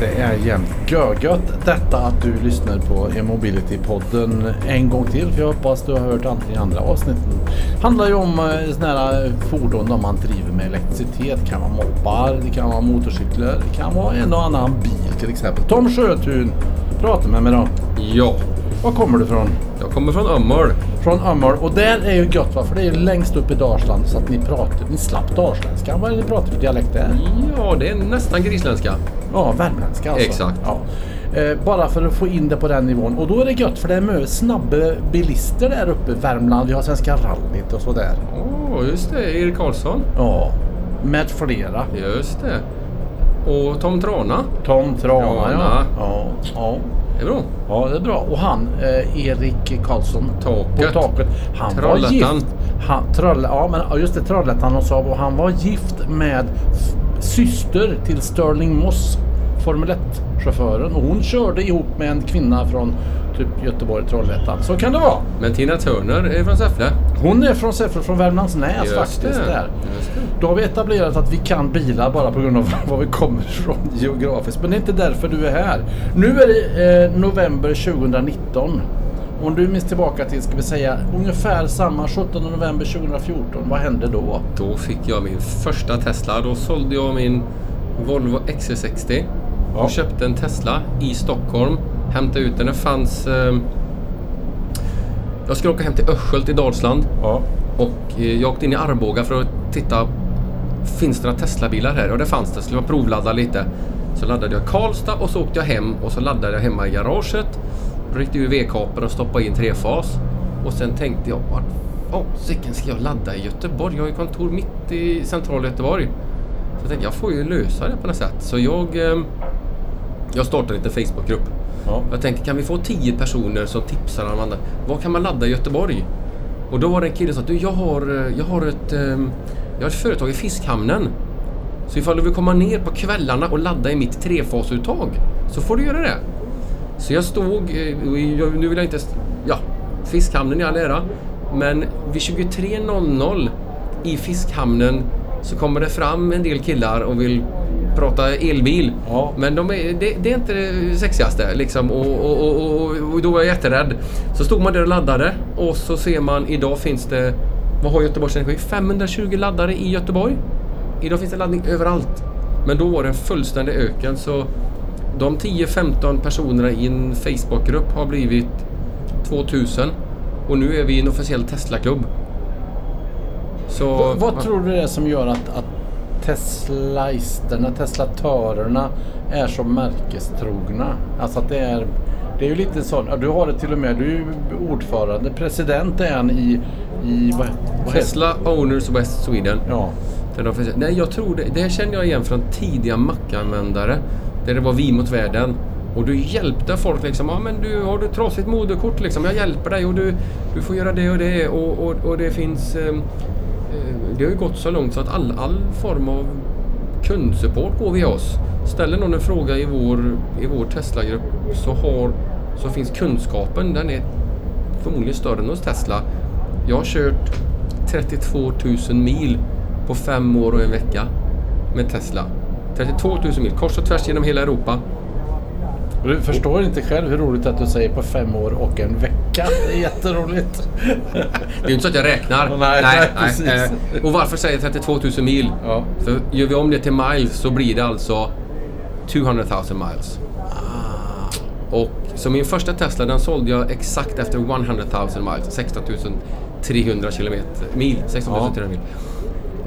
Det är jämt görgött detta att du lyssnar på E-mobility-podden en gång till. För jag hoppas du har hört i andra avsnitten. Handlar ju om eh, såna här fordon där man driver med elektricitet. Det kan vara moppar, det kan vara motorcyklar, det kan vara en och annan bil till exempel. Tom Sjötun, prata med mig då. Ja, Var kommer du ifrån? jag kommer från Ömmål. Från Ömmål. Och där är ju gött va? För det är ju längst upp i Dalsland så att ni pratar, ni slapp dalsländska. Vad är det ni pratar för dialekt där? Ja, det är nästan grisländska. Ja, värmländska alltså. Exakt. Ja. Eh, bara för att få in det på den nivån. Och då är det gött för det är mycket snabba bilister där uppe i Värmland. Vi har Svenska rallyt och sådär. Åh, just det. Erik Karlsson. Ja, med flera. Just det. Och Tom Trana. Tom Trana ja. Trana. Ja, ja. Det är bra. ja, det är bra. Och han, eh, Erik Karlsson Taket. på taket. Han var Trollhättan. gift. Han, Troll, ja, men ja, just det. Trollhättan och Saab. Och han var gift med syster till Sterling Moss. Formel 1-chauffören. Och hon körde ihop med en kvinna från typ Göteborg, Trollhättan. Så kan det vara. Men Tina Turner är från Säffle. Hon är från Säffle, från Värmlandsnäs Just faktiskt. det. Där. Just det. Då har vi etablerat att vi kan bilar bara på grund av var vi kommer ifrån geografiskt. Men det är inte därför du är här. Nu är det eh, november 2019. Om du minns tillbaka till, ska vi säga, ungefär samma 17 november 2014. Vad hände då? Då fick jag min första Tesla. Då sålde jag min Volvo XC60 Ja. och köpte en Tesla i Stockholm. Hämtade ut den. Den fanns... Eh, jag skulle åka hem till Östskjölt i Dalsland. Ja. Och eh, jag åkte in i Arboga för att titta. Finns det några Tesla-bilar här? Och det fanns det. Skulle man provladda lite. Så laddade jag Karlstad och så åkte jag hem och så laddade jag hemma i garaget. Ryckte ur V-kapeln och stoppade in trefas. Och sen tänkte jag, vart fasiken ska jag ladda i Göteborg? Jag har ju kontor mitt i centrala Göteborg. Så jag tänkte, jag får ju lösa det på något sätt. Så jag, eh, jag startade en Facebookgrupp. ja. Jag tänkte, kan vi få 10 personer som tipsar om andra? Vad kan man ladda i Göteborg? Och då var det en kille som sa, du jag har, eh, jag har, ett, ehm, jag har ett företag i Fiskhamnen. Så ifall du vill komma ner på kvällarna och ladda i mitt trefasuttag så får du göra det. Så jag stod, eh, nu vill jag inte, ja, Fiskhamnen i all ära. Men vid 23.00 i Fiskhamnen så kommer det fram en del killar och vill prata elbil. Ja. Men de är, det, det är inte det sexigaste liksom. Och, och, och, och, då var jag jätterädd. Så stod man där och laddade och så ser man idag finns det, vad har Göteborgs Energi? 520 laddare i Göteborg. Idag finns det laddning överallt. Men då var det en fullständig öken så de 10-15 personerna i en Facebookgrupp har blivit 2000 och nu är vi en officiell Tesla-klubb. Så... Vad, vad tror du det är som gör att, att Teslaisterna, Teslatörerna är så märkestrogna? Alltså att det är... Det är ju lite sån, ja, du har det till och med, du är ju ordförande, president är han i, i vad, vad Tesla Owners West Sweden. Ja, Nej, jag tror det. Det känner jag igen från tidiga mackanvändare. Där det var vi mot världen. Och du hjälpte folk liksom. Ja, men du, har du trasigt moderkort liksom? Jag hjälper dig och du, du får göra det och det. Och, och, och det finns... eh, Eh, det har ju gått så långt så att all, all form av kundsupport går via oss. Ställer någon en fråga i vår, i vår Tesla-grupp så, har, så finns kunskapen. Den är förmodligen större än hos Tesla. Jag har kört 32 000 mil på fem år och en vecka med Tesla. 32 000 mil kors och tvärs genom hela Europa. Du förstår inte själv hur roligt att du säger på fem år och en vecka. Det är jätteroligt. Det är ju inte så att jag räknar. Nej, nej, precis. Eh, Och varför säger jag 32 000 mil? Ja. För gör vi om det till miles så blir det alltså 200 000 miles. Och så min första Tesla den sålde jag exakt efter 100 000 miles. 16 300 kilometer, mil. 16 300 mil.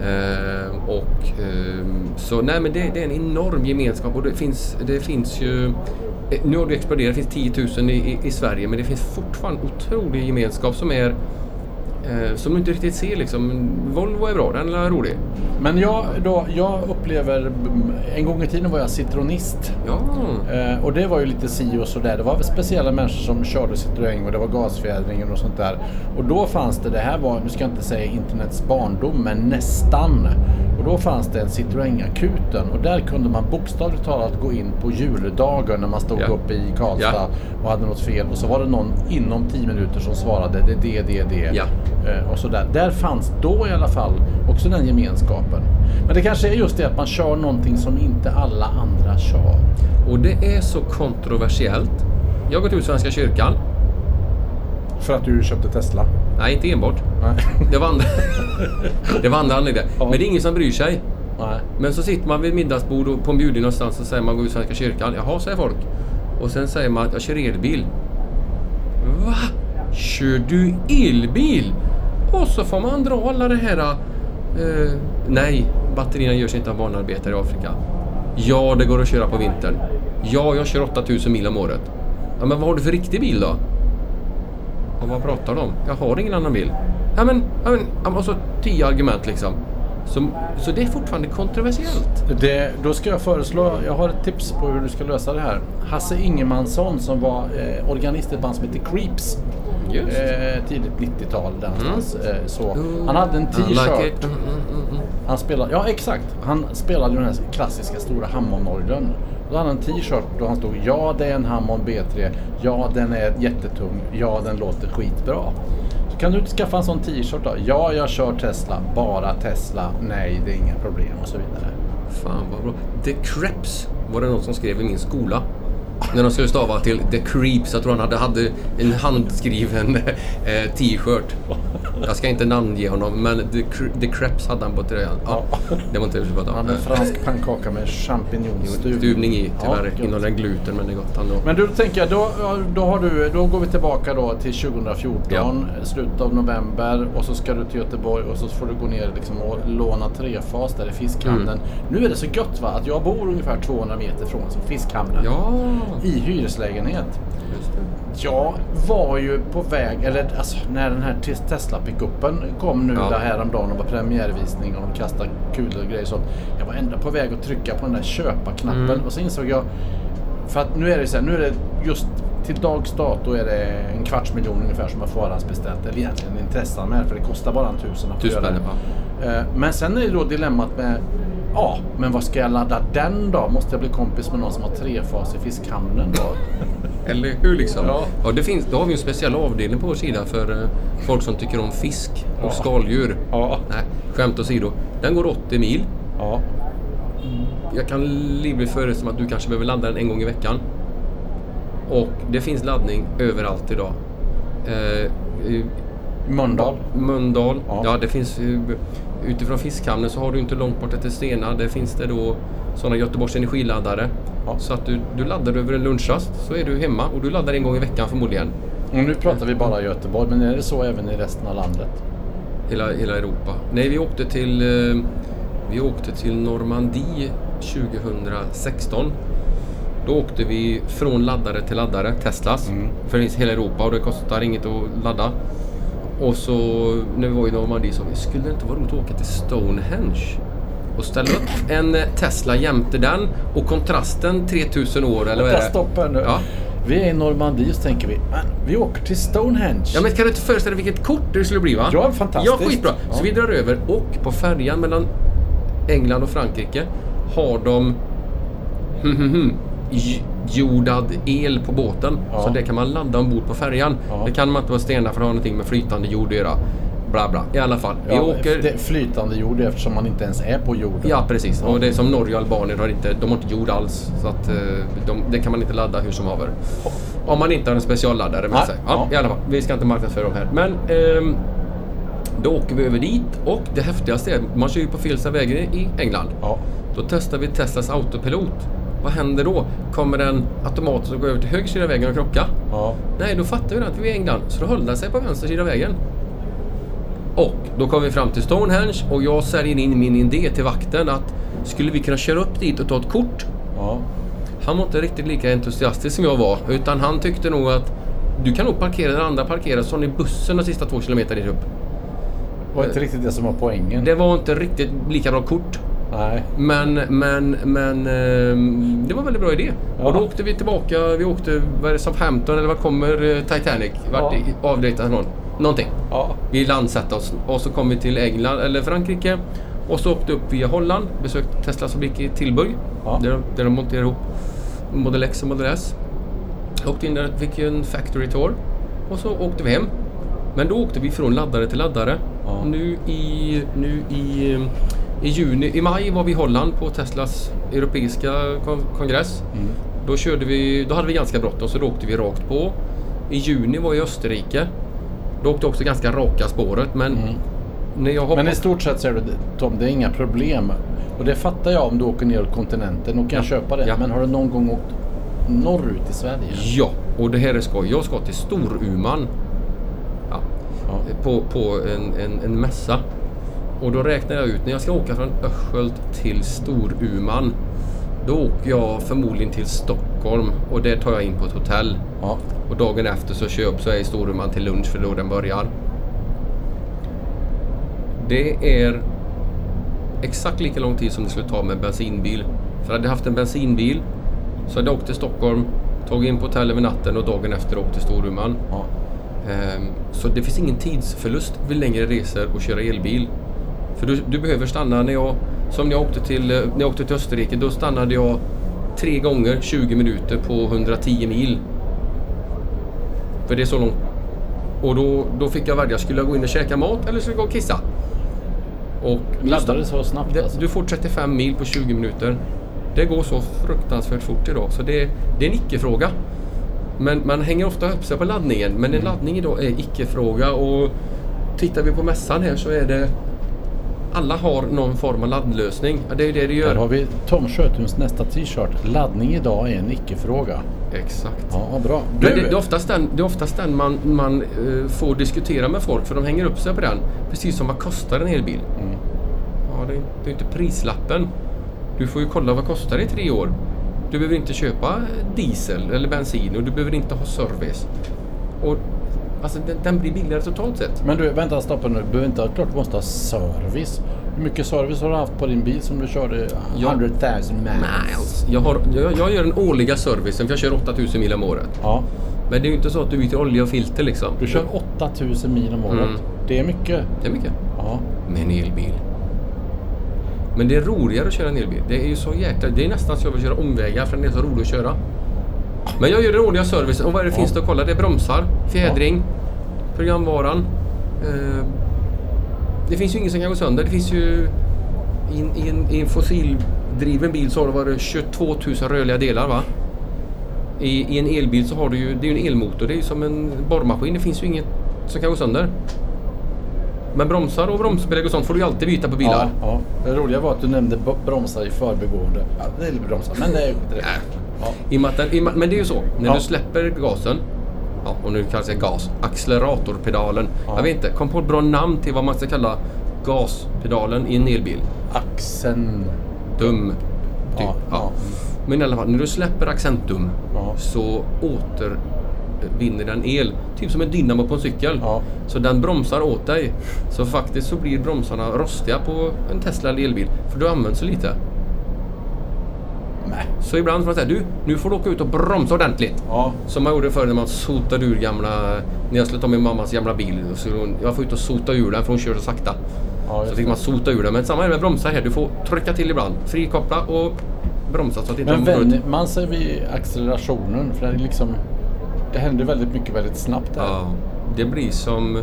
Ehm, och ehm, så nej men det, det är en enorm gemenskap och det finns, det finns ju Eh, nu har det exploderat, det finns 10 000 i, i, i Sverige men det finns fortfarande otrolig gemenskap som är eh, som du inte riktigt ser liksom. Volvo är bra, den är rolig. Men jag, då, jag upplever, en gång i tiden var jag citronist. Ja, Eh, och det var ju lite si och sådär. Det var speciella människor som körde Citroën och det var gasfjädringen och sånt där. Och då fanns det, det här var, nu ska jag inte säga internets barndom, men nästan. Och då fanns det en Citroën-akuten och där kunde man bokstavligt talat gå in på juldagen när man stod Ja. uppe i Karlstad Ja. och hade något fel. Och så var det någon inom 10 minuter som svarade det, det, det, det. Ja. Eh, och sådär. Där fanns då i alla fall också den gemenskapen. Men det kanske är just det att man kör någonting som inte alla andra kör. Och det är så kontroversiellt. Jag har gått ut Svenska kyrkan. För att du köpte Tesla? Nej, inte enbart. Nej. Det var andra, det var andra anledningar. Ja. Men det är ingen som bryr sig. Nej. Men så sitter man vid middagsbord och på en bjudning någonstans och säger man går ut Svenska kyrkan. Jaha, säger folk. Och sen säger man att jag kör elbil. Va? Kör du elbil? Och så får man dra alla det här... eh, nej, batterierna görs inte av barnarbetare i Afrika. Ja, det går att köra på vintern. Ja, jag kör 8000 mil om året. Ja, men vad har du för riktig bil då? Ja, vad pratar du om? Jag har ingen annan bil. Ja, men, ja, men, ja, men och så tio argument liksom. Så, så det är fortfarande kontroversiellt. Det, då ska jag föreslå, jag har ett tips på hur du ska lösa det här. Hasse Ingemansson som var eh, organist i ett band som heter Creeps. Eh, tidigt 90-tal där någonstans. Eh, så. Han hade en I t-shirt. Mm, mm, mm, mm. Han spelade, ja exakt. Han spelade ju den här klassiska stora Hammondorgeln. Då hade han en t-shirt då han stod Ja det är en Hammond B3. Ja den är jättetung. Ja den låter skitbra. Så kan du inte skaffa en sån t-shirt då? Ja jag kör Tesla. Bara Tesla. Nej det är inga problem och så vidare. Fan vad bra. The Creps var det någon som skrev i min skola. När de skulle stava till The Creeps. Jag tror han hade, hade en handskriven eh, t-shirt. Jag ska inte namnge honom men The, The Creps hade han på tröjan. Ja, det var inte det pratade Han hade en fransk pannkaka med champinjonstuvning. Stuvning i, tyvärr. Ja. Innehåller gluten men det är gott ändå. Men du, tänker jag, då, då, har du, då går vi tillbaka då till 2014, Ja. slutet av november och så ska du till Göteborg och så får du gå ner liksom och låna trefas där i fiskhamnen. Mm. Nu är det så gött va, att jag bor ungefär 200 meter från fiskhamnen. Ja, I hyreslägenhet. Jag var ju på väg, eller alltså när den här tes- Tesla-pickupen kom nu Ja. där häromdagen och var premiärvisning och de kastade kulor och grejer sånt. Jag var ändå på väg att trycka på den där köpa-knappen Mm. och så insåg jag, för att nu är det så här, nu är det just till dags dato är det en kvarts miljon ungefär som har förhandsbeställt. Eller egentligen en intresseanmälan för det kostar bara en tusen att göra det. Eh, Men sen är det då dilemmat med Ja, men vad ska jag ladda den då? Måste jag bli kompis med någon som har trefas i fiskhamnen då? Eller hur liksom? Ja. Ja. det finns, då har vi en speciell avdelning på vår sida för eh, folk som tycker om fisk och Ja. skaldjur. Ja. Nej, skämt åsido. Den går 80 mil. Ja. Jag kan livligt föreställa mig att du kanske behöver ladda den en gång i veckan. Och det finns laddning överallt idag. Eh, i Mölndal. Mölndal. Ja. Ja. det finns ju- utifrån Fiskhamnen så har du inte långt bort till Stena. Där finns det då sådana Göteborgs energiladdare. Ja. Så att du, du laddar över en lunchrast så är du hemma och du laddar en gång i veckan förmodligen. Och nu pratar vi bara Göteborg, men är det så även i resten av landet? Hela, hela Europa. Nej, vi åkte till, eh, vi åkte till Normandie 2016. Då åkte vi från laddare till laddare, Teslas, Mm. för hela Europa och det kostar inget att ladda. Och så när vi var i Normandie så skulle det inte vara roligt att åka till Stonehenge och ställa upp en eh, Tesla jämte den och kontrasten 3000 år eller vad är det? stopp här nu. Ja. Vi är i Normandie och så tänker vi, men vi åker till Stonehenge. Ja men kan du inte föreställa dig vilket kort det skulle bli va? Ja, fantastiskt. Ja, skitbra. Ja. Så vi drar över och på färjan mellan England och Frankrike har de hm, hm, hm, j- jordad el på båten. Ja. Så det kan man ladda ombord på färjan. Ja. Det kan man inte vara stenar för det har någonting med flytande jord att göra. Bla bla. I alla fall. Vi Ja, åker... det är flytande jord eftersom man inte ens är på jorden. Ja precis. Och det är som Norge och Albanien har inte, de har inte jord alls. Så att eh, de, det kan man inte ladda hur som haver. Om man inte har en specialladdare med sig. Ja. I alla fall, vi ska inte marknadsföra dem här. Men ehm, då åker vi över dit och det häftigaste är, man kör ju på fel vägen i England. Ja. Då testar vi Teslas autopilot. Vad händer då? Kommer den automatiskt att gå över till höger sida av vägen och krocka? Ja. Nej, då fattar vi att vi är England. Så då höll den sig på vänster sida av vägen. Och då kom vi fram till Stonehenge och jag säljer in min idé till vakten att skulle vi kunna köra upp dit och ta ett kort? ja. Han var inte riktigt lika entusiastisk som jag var. Utan han tyckte nog att du kan nog parkera där andra parkerar så har ni bussen de sista två kilometerna dit upp. Det var inte riktigt det som var poängen. Det var inte riktigt lika bra kort. Nej. Men, men, men ehm, det var en väldigt bra idé. Ja. Och då åkte vi tillbaka. Vi åkte, vad är det, Southampton eller var kommer eh, Titanic? Vart Ja. avdejtat någon? Någonting. Ja. Vi landsatte oss och så kom vi till England eller Frankrike. Och så åkte upp via Holland. Besökte Teslas fabrik i Tilburg. Ja. Där, de- där de monterar ihop Model X och Model S. Åkte in där, fick ju en factory tour. Och så åkte vi hem. Men då åkte vi från laddare till laddare. Ja. Nu i, nu i, I juni, i maj var vi i Holland på Teslas europeiska kon- kongress. Mm. Då, körde vi, då hade vi ganska bråttom så då åkte vi rakt på. I juni var jag i Österrike. Då åkte också ganska raka spåret men när jag hoppade... Mm. Men i stort sett säger du Tom, det är inga problem. Och det fattar jag om du åker ner kontinenten. Då kan jag köpa det. Ja. Men har du någon gång åkt norrut i Sverige? Ja, och det här är skoj. Jag ska till Storuman. Ja, Ja. på, på en, en, en mässa. Och då räknar jag ut, när jag ska åka från Öskölt till Storuman. Då åker jag förmodligen till Stockholm och där tar jag in på ett hotell. Ja. Och dagen efter så är jag i Storuman till lunch för då den börjar. Det är exakt lika lång tid som det skulle ta med bensinbil. För hade jag haft en bensinbil så hade jag åkt till Stockholm, tagit in på hotell över natten och dagen efter åkt till Storuman. Ja. Ehm, Så det finns ingen tidsförlust vid längre resor och köra elbil. För du, du behöver stanna när jag, som när jag åkte till, eh, när jag åkte till Österrike, då stannade jag tre gånger 20 minuter på 110 mil. För det är så långt. Och då, då fick jag välja, skulle jag gå in och käka mat eller skulle jag gå och kissa? Och det så snabbt alltså? du får 35 mil på 20 minuter. Det går så fruktansvärt fort idag så det, det är en icke-fråga. Men man hänger ofta upp sig på laddningen men en Mm. laddning idag är icke-fråga och tittar vi på mässan här så är det alla har någon form av laddlösning. Ja, det är det det Där gör. har vi Tom Sjötuns nästa t-shirt. Laddning idag är en icke-fråga. Exakt. Ja, bra. Men det, det, är oftast den, det är oftast den man, man eh, får diskutera med folk för de hänger upp sig på den. Precis som vad kostar en elbil? Mm. Ja, det är, det är inte prislappen. Du får ju kolla vad kostar det i tre år. Du behöver inte köpa diesel eller bensin och du behöver inte ha service. Och, alltså, den, den blir billigare totalt sett. Men du, vänta stoppa nu. Du behöver inte, klart du måste ha service. Hur mycket service har du haft på din bil som du körde Ja. 100 000 miles? Miles. Jag, har, jag, jag gör den årliga servicen för jag kör 8000 mil om året. Ja, Men det är ju inte så att du byter olja och filter liksom. du kör 8000 mil om året. Mm. Det är mycket. Det är mycket. Ja. med en elbil. Men det är roligare att köra en elbil. Det är ju så jäkla... Det är nästan så jag vill köra omvägar för den är så rolig att köra. Men jag gör den årliga servicen. Och vad är det Ja. finns det att kolla? Det är bromsar, fjädring, programvaran. Eh, det finns ju inget som kan gå sönder. Det finns ju... I en, i en, i en fossildriven bil så har det varit 22 000 rörliga delar va? I, I en elbil så har du ju... Det är ju en elmotor. Det är ju som en borrmaskin. Det finns ju inget som kan gå sönder. Men bromsar och bromsbelägg och sånt får du ju alltid byta på bilar. Ja, ja. Det roliga var att du nämnde bromsar i förbigående. Ja, det är bromsar, men det är inte det. I men det är ju så. När du släpper gasen. Ja, och nu kallas det gas. Acceleratorpedalen. Ja. Jag vet inte. Kom på ett bra namn till vad man ska kalla gaspedalen i en elbil. Axeln. Dum. Typ. Ja, Ja. Men i alla fall, när du släpper accentum så återvinner den el. Typ som en dynamo på en cykel. Så den bromsar åt dig. Så faktiskt så blir bromsarna rostiga på en Tesla eller elbil. För du använder så lite. Nej. Så ibland får man säga du, nu får du åka ut och bromsa ordentligt. Ja. Som man gjorde förr när man sotade ur gamla... När jag skulle ta min mammas gamla bil. Så hon, jag får ut och sota ur den för hon kör så sakta. Ja, Så fick man sota ur den. Men samma är det med bromsar här. Du får trycka till ibland. Frikoppla och bromsa så att inte Men vänjer man sig vid accelerationen? För det är liksom... Det händer väldigt mycket väldigt snabbt där. Ja, det blir som...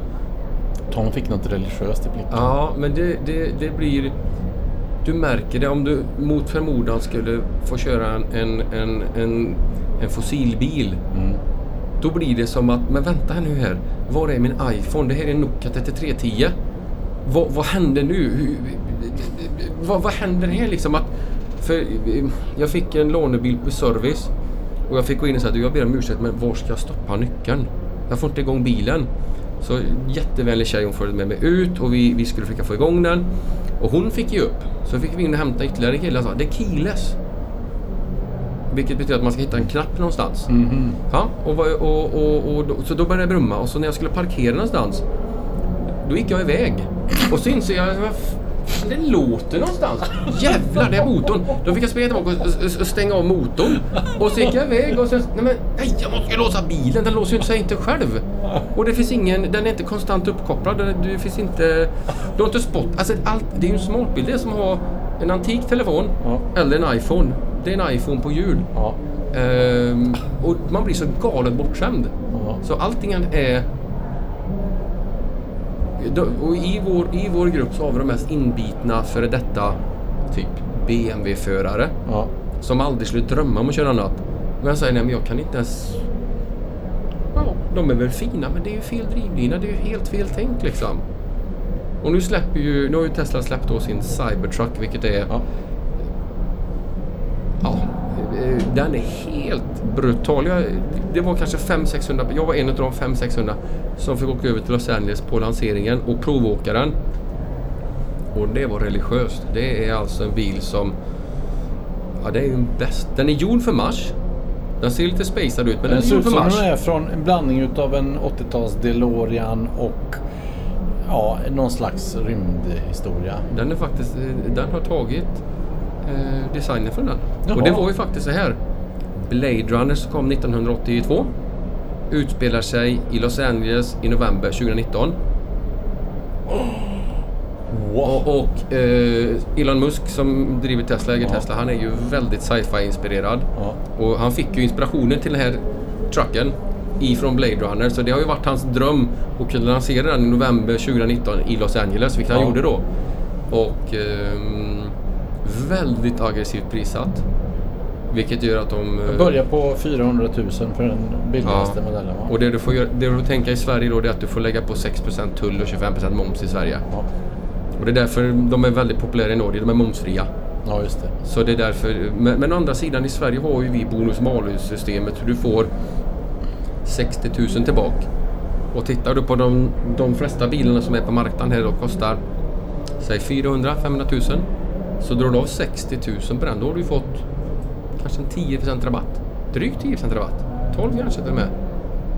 Tom fick något religiöst i blicken. Ja, men det, det, det blir... Du märker det om du mot förmodan skulle få köra en, en, en, en, en fossilbil. Mm. Då blir det som att, men vänta här nu här. Var är min iPhone? Det här är Nokia 3310. Vad, vad händer nu? Hur, vad, vad händer här liksom? Att, för eh, jag fick en lånebil på service och jag fick gå in och säga att jag ber om ursäkt men var ska jag stoppa nyckeln? Jag får inte igång bilen. Så jättevänlig tjej hon följde med mig ut och vi, vi skulle försöka få igång den. Och hon fick ju upp. Så fick vi in och hämta ytterligare en kille och sa det är keyless. Vilket betyder att man ska hitta en knapp någonstans. Mhm. Ja, och, och, och, och, så då började det brumma och så när jag skulle parkera någonstans då gick jag iväg. Och så inser jag, det låter någonstans. Jävlar, det är motorn. Då fick jag springa tillbaka och, stänga av motorn. Och så gick jag iväg och sen, nej men, nej jag måste ju låsa bilen. Den låser ju sig inte själv. Och det finns ingen, den är inte konstant uppkopplad. Det finns inte, du har inte spot. Alltså allt, det är ju en smartbil. Det är som att ha en antik telefon Ja. eller en iPhone. Det är en iPhone på hjul. Ja. Ehm, och man blir så galet bortskämd. Ja. Så allting är... och i, vår, I vår grupp så har vi de mest inbitna före detta typ BMW-förare Ja. som aldrig skulle drömma om att köra annat. Men jag säger nej men jag kan inte ens... Ja, de är väl fina men det är ju fel drivlina. Det är ju helt fel tänkt liksom. Och nu släpper ju... Nu har ju Tesla släppt då sin Cybertruck vilket är... Ja. Ja, den är helt brutal. Jag, det var kanske 500-600, jag var en av de 500-600 som fick åka över till Los Angeles på lanseringen och provåka den. Och det var religiöst. Det är alltså en bil som... Ja, det är en bäst. Den är gjord för Mars. Den ser lite spacad ut, men den, Den är gjord för Mars. den är från en blandning utav en 80-tals DeLorean och ja, någon slags rymdhistoria. Den är faktiskt... Den har tagit eh, designen från den. Jaha. Och det var ju faktiskt så här. Blade Runner som kom 1982 utspelar sig i Los Angeles i november 2019. Wow. Och, och eh, Elon Musk som driver Tesla, äger Tesla, han är ju väldigt sci-fi inspirerad. Ja. Och han fick ju inspirationen till den här trucken ifrån Blade Runner. Så det har ju varit hans dröm att kunna lansera den i november 2019 i Los Angeles, vilket han Ja. gjorde då. Och ehm, väldigt aggressivt prissatt. Vilket gör att de... eh, Börjar på 400 000 för den billigaste modellen va? Och det du, får göra, det du får tänka i Sverige då är att du får lägga på 6% tull och 25% moms i Sverige. Ja. Och det är därför de är väldigt populära i Norge. De är momsfria. ja, just det. Så det är därför. Men, men å andra sidan i Sverige har ju vi bonus malus systemet. hur Du får 60 000 tillbaka. Och tittar du på de, de flesta bilarna som är på marknaden här då kostar säg 400 500 000. Så drar du av 60 000 på den. Då har du fått kanske en 10% rabatt. Drygt 10% rabatt. 12 kanske till och med.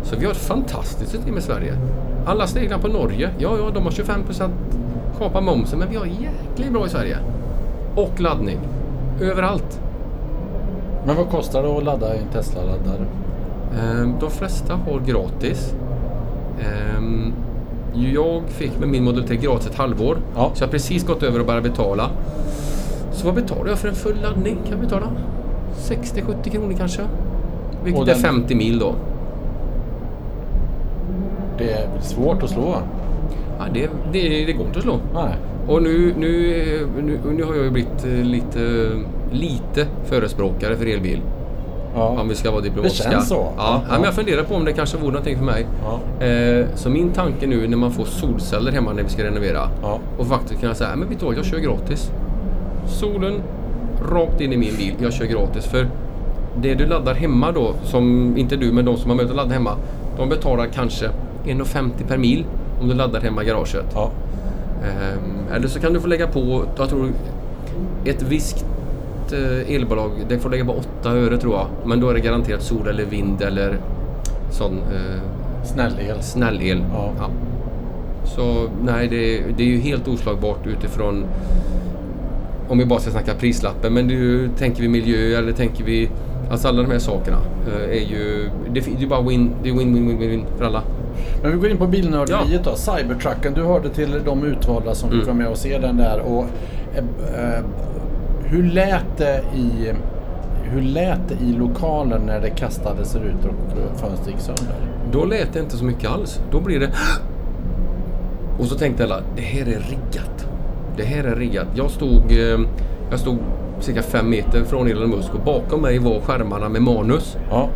Så vi har ett fantastiskt system i Sverige. Alla steglar på Norge. Ja, ja, de har 25% kapa momsen. Men vi har jäkligt bra i Sverige. Och laddning. Överallt. Men vad kostar det att ladda en Tesla-laddare? Ehm, De flesta har gratis. Ehm, Jag fick med min Model 3 gratis ett halvår. Ja. Så jag har precis gått över och börjat betala. Så vad betalar jag för en full laddning? Kan jag betala 60-70 kronor kanske. Vilket Och är den- 50 mil då. Det är svårt att slå. Ja, det, det, det går inte att slå. Nej. Och nu, nu, nu, nu har jag ju blivit eh, lite, lite förespråkare för elbil. Ja. Om vi ska vara diplomatiska. Det känns så. Ja, Ja. ja. men jag funderar på om det kanske vore någonting för mig. Eh, så min tanke nu när man får solceller hemma när vi ska renovera Ja. och faktiskt kunna säga, men vet du vad, jag kör gratis. Solen rakt in i min bil, jag kör gratis. För det du laddar hemma då, som inte du men de som har möjlighet att ladda hemma, de betalar kanske 1,50 per mil om du laddar hemma i garaget. Ja. Ehm, eller så kan du få lägga på, jag tror ett visst eh, elbolag, det får lägga på 8 öre tror jag. Men då är det garanterat sol eller vind eller sån eh, Snäll el. snäll-el. Ja. Så nej, det, det är ju helt oslagbart utifrån om vi bara ska snacka prislappen. Men ju, tänker vi miljö eller tänker vi... Alltså alla de här sakerna eh, är ju... Det, det är ju bara win, det är win, win, win, win, för alla. Men vi går in på bilnörderiet då. Cybertrucken, du hörde till de utvalda som fick Mm. vara med och se den där. Och, eh, eh, hur lät det i hur lät det i lokalen när det kastades ut och fönster gick sönder? Då lät det inte så mycket alls. Då blir det... Och så tänkte alla, det här är riggat. Det här är riggat. Jag stod, eh, jag stod cirka fem meter från Elon Musk och bakom mig var skärmarna med manus. Ja.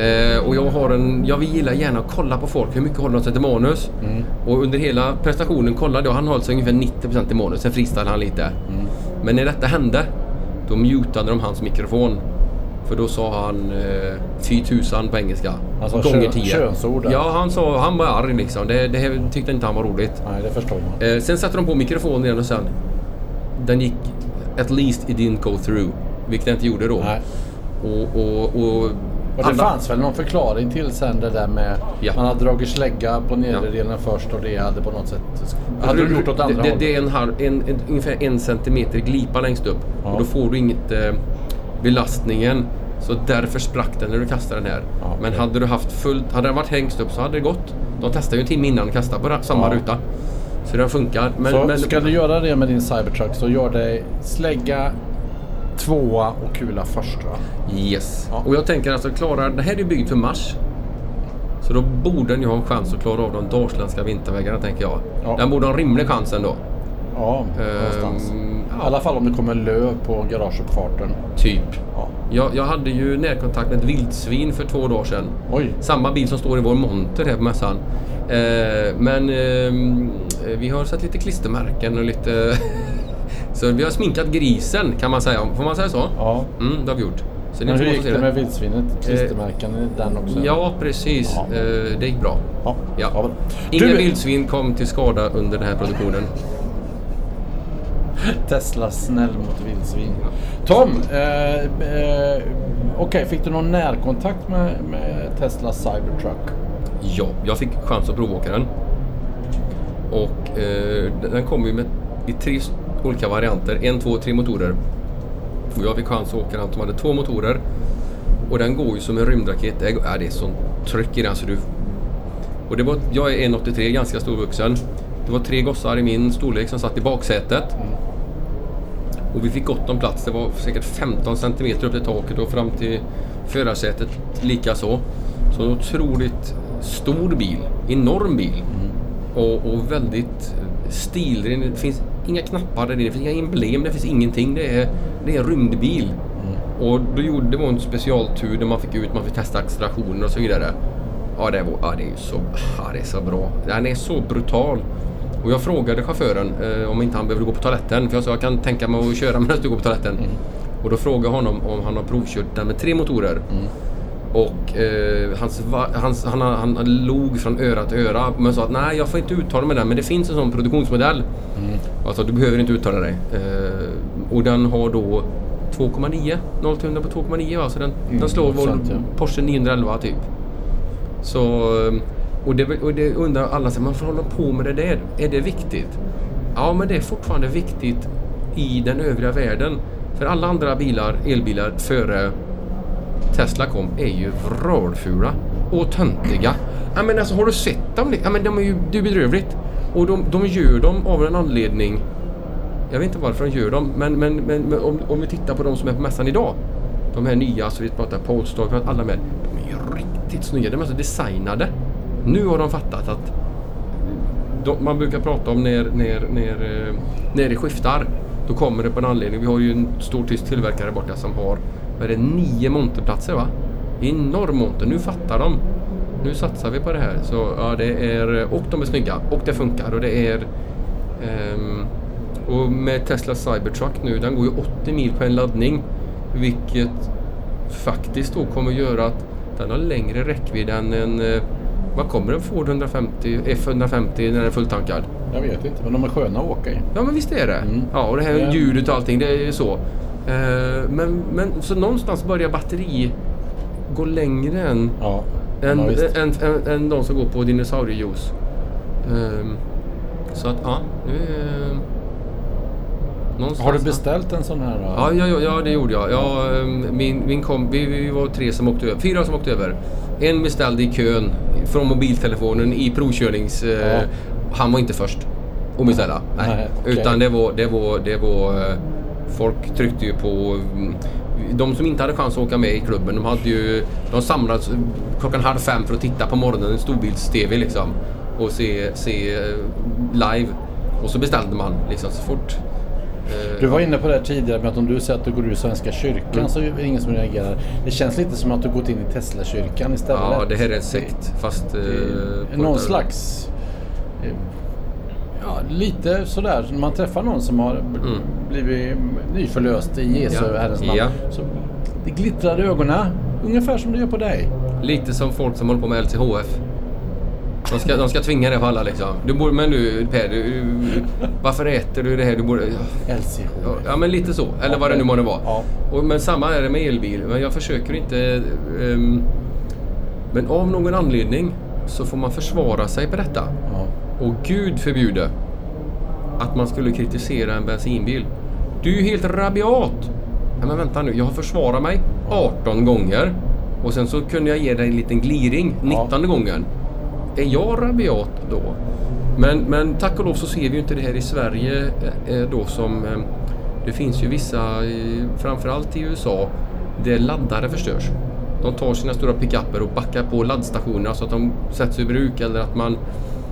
Eh, och jag har en, jag gillar gärna att kolla på folk, hur mycket håller de sig till manus? Mm. Och under hela prestationen kollade jag, han höll sig ungefär 90% till manus, sen freestylade han lite. Mm. Men när detta hände, då mutade de hans mikrofon. För då sa han eh, fy tusan på engelska. Han sa gånger tio. könsord. Ja, han sa, han var arg liksom. Det, det här tyckte inte han var roligt. Nej, det förstår man. Eh, sen satte de på mikrofonen igen och sen, den gick, at least it didn't go through. Vilket den inte gjorde då. Nej. Och, och, och, Och det alla- fanns väl någon förklaring till sen det där med Ja. man hade dragit slägga på nedre Ja. delen först och det hade på något sätt... Hade du gjort åt andra det, det, hållet? det är en, halv, en, en, ungefär en centimeter glipa längst upp. Ja. Och då får du inget eh, belastningen. Så därför sprack den när du kastade den här. Ja, Men hade du haft fullt, hade den varit hängst upp så hade det gått. De testade ju en timme innan de kastade på samma Ja. ruta. Så den funkar. Men, så men, ska du göra det med din Cybertruck så gör dig slägga, tvåa och kula först va? Yes. Ja. Och jag tänker alltså klara, det här är byggt för Mars. Så då borde den ju ha en chans att klara av de dalsländska vintervägarna tänker jag. Ja. Den borde ha en rimlig chans ändå. Ja, Ehm, någonstans. ja. I alla fall om det kommer löv på garageuppfarten. Typ. Ja. Jag, jag hade ju närkontakt med ett vildsvin för två dagar sedan. Oj. Samma bil som står i vår monter här på mässan. Eh, men ehm, vi har satt lite klistermärken och lite... så vi har sminkat grisen kan man säga. Får man säga så? Ja. Mm, det har vi gjort. Så Men hur gick det med vildsvinet? Klistermärken i den också? Ja, precis. Ja. Eh, det gick bra. Ja. Ja. Inga Du- vildsvin kom till skada under den här produktionen. Tesla snäll mot vildsvin. Tom, eh, eh, okej, fick du någon närkontakt med, med Tesla Cybertruck? Ja, jag fick chans att provåka den. Och eh, den kom ju med, i tre olika varianter. En, två, tre motorer. Och jag fick chans att åka den. De hade två motorer. Och den går ju som en rymdraket. Det är, det är sånt tryck i den så du... Och det var, jag är 1,83, ganska storvuxen. Det var tre gossar i min storlek som satt i baksätet. Och vi fick gott om plats. Det var säkert 15 centimeter upp till taket och fram till förarsätet lika så. Så en otroligt stor bil. Enorm bil. Och, och väldigt stilren. Det finns inga knappar där inne. Det finns inga emblem. Det finns ingenting. Det är, det är en rymdbil. Och då gjorde det var en specialtur där man fick ut, man fick testa accelerationer och så vidare. Ja, det, var, ja, det är så, ja, det är så bra. Den är så brutal. Och jag frågade chauffören eh, om inte han behövde gå på toaletten. För jag sa jag kan tänka mig att köra medan du går på toaletten. Och då frågade jag honom om han har provkört den med tre motorer. Och eh, hans, hans, han, han, han log från öra till öra men sa att nej jag får inte uttala mig där men det finns en sån produktionsmodell. Alltså du behöver inte uttala dig. Eh, och den har då 2,9 0 till 100 på 2,9 va? Så den, den slår vår sant, ja. Porsche 911 typ. Så, eh, och det, och det undrar alla sig, varför håller de på med det där? Är det viktigt? Ja, men det är fortfarande viktigt i den övriga världen. För alla andra bilar, elbilar före Tesla kom är ju vrålfula och töntiga. Ja, men alltså, har du sett dem? Ja, men de är ju det är bedrövligt. Och de, de gör dem av en anledning. Jag vet inte varför de gör dem, men, men, men, men om, om vi tittar på de som är på mässan idag. De här nya, så vi pratar Polestar, alla med. De är ju riktigt snygga. De är alltså designade. Nu har de fattat att de, man brukar prata om när, när, när, eh, när det skiftar. Då kommer det på en anledning. Vi har ju en stor tysk tillverkare borta som har vad är det, nio monterplatser va? Enorm monter. Nu fattar de. Nu satsar vi på det här. Så ja, det är, eh, och de är snygga och det funkar och det är Um, och med Tesla Cybertruck nu, den går ju 80 mil på en laddning. Vilket faktiskt då kommer att göra att den har längre räckvidd än en... Eh, eh, Vad kommer en Ford 150, F150 när den är fulltankad? Jag vet inte, men de är sköna att åka i. Ja men visst är det. Mm. Ja och det här ljudet och allting, det är ju så. Eh, men, men så någonstans börjar batteri gå längre än, Ja, än, ja, än, än, än de som går på dinosauriejuice. Ehm, så att ja, är... Någonstans, Har du beställt en sån här? Ja, ja, ja, ja det gjorde jag. jag ehm, min, min kom, vi, vi var tre som åkte över. Fyra som åkte över. En beställde i kön från mobiltelefonen i provkörnings... eh, Ja. Han var inte först att beställa. Nej. Nej, okej. Utan det var... Det var, det var eh, folk tryckte ju på... mm, De som inte hade chans att åka med i klubben, de hade ju... De samlades klockan halv fem för att titta på morgonen, en storbilds-TV liksom. Och se, se eh, live. Och så beställde man liksom så fort... eh, Du var inne på det här tidigare med att om du säger att du går ur Svenska kyrkan Mm. så är det ingen som reagerar. Det känns lite som att du gått in i Tesla-kyrkan istället. Ja, det här är en sekt. Fast... eh, på Någon slags... eh, Ja, lite sådär. När man träffar någon som har Mm. blivit nyförlöst i Jesu Ja. Herrens namn. Ja. Så det glittrar i ögonen. Ungefär som det gör på dig. Lite som folk som håller på med LCHF. De ska, de ska tvinga det på alla liksom. Du borde, men du Per, du, du, varför äter du det här? Du borde, LCH. ja men lite så. Eller vad det nu månde vara. Ja. Och, men samma är det med elbil. Men jag försöker inte... ehm, men av någon anledning så får man försvara sig på detta. Ja. Och Gud förbjude att man skulle kritisera en bensinbil. Du är ju helt rabiat! Ja, men vänta nu, jag har försvarat mig 18 gånger och sen så kunde jag ge dig en liten gliring 19 gången. Är jag rabiat då? Men, men tack och lov så ser vi ju inte det här i Sverige eh, då som... eh, Det finns ju vissa, eh, framförallt i USA, där laddare förstörs. de tar sina stora pickuper och backar på laddstationerna så att de sätts ur bruk eller att man...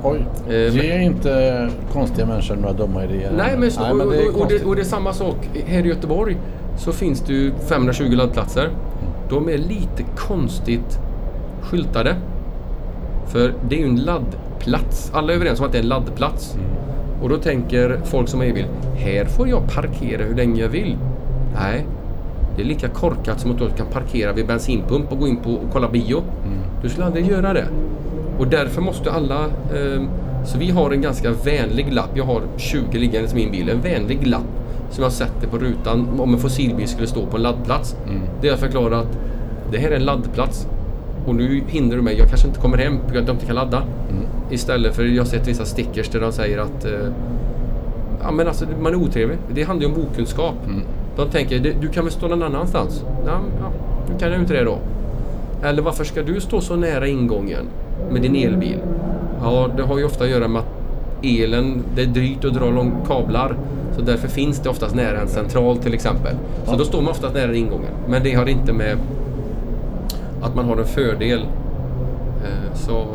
Oj. Eh, Ge inte konstiga människor några dumma idéer. Nej, men, så, Nej, men och, det och, och, det, och det är samma sak här i Göteborg. Så finns det ju 520 laddplatser. De är lite konstigt skyltade. För det är ju en laddplats. Alla är överens om att det är en laddplats. Och då tänker folk som är i bil, här får jag parkera hur länge jag vill. Nej, det är lika korkat som att du kan parkera vid bensinpump och gå in på och kolla bio. Du skulle aldrig göra det. Och därför måste alla... ehm, så vi har en ganska vänlig lapp. Jag har 20 liggandes i min bil. En vänlig lapp som jag sätter på rutan om en fossilbil skulle stå på en laddplats. Där jag förklarar att det här är en laddplats. Och nu hindrar du mig. Jag kanske inte kommer hem på grund av att jag inte kan ladda. Istället för jag har sett vissa stickers där de säger att eh, Ja men alltså man är otrevlig. Det handlar ju om okunskap. De tänker, "Det- du kan väl stå någon annanstans? Ja, ja, nu kan jag ju inte det då. Eller varför ska du stå så nära ingången med din elbil? Ja, det har ju ofta att göra med att elen, det är dyrt att dra lång kablar. Så därför finns det oftast nära en central till exempel. Så Ja. då står man oftast nära ingången. Men det har inte med att man har en fördel. Eh, Så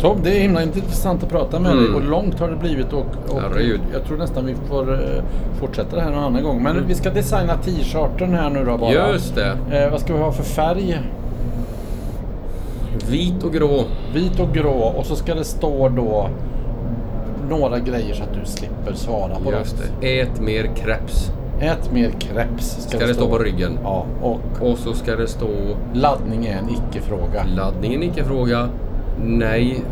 Tom, det är himla intressant att prata med Mm. dig och långt har det blivit och, och Herregud. jag tror nästan vi får eh, fortsätta det här någon annan gång. Men vi ska designa t-shirten här nu då bara. just det. Eh, vad ska vi ha för färg? Vit och grå. Vit och grå och så ska det stå då några grejer så att du slipper svara på Just det. Ät mer kreps. Ät mer kreps Ska det stå på ryggen. Ja, och Och så ska det stå laddning är en icke-fråga. laddningen icke-fråga. Nej,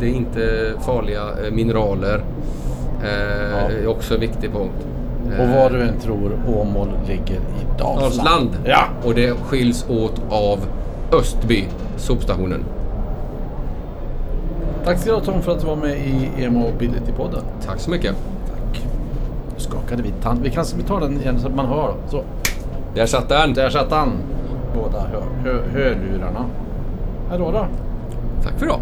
det är inte farliga eh, mineraler. Eh, Ja. är också en viktig punkt. Och vad du än tror, Åmål ligger i Dalsland. Dalsland. Ja! Och det skiljs åt av Östby, sopstationen. Tack ska du ha Tom för att du var med i E-mobility-podden. Tack så mycket. Skakade vi tand. Vi, kan, vi tar den igen så att man hör. Så. Där satt den. Där satt han. Båda hör, hör, hörlurarna. Hallå då. Tack för idag.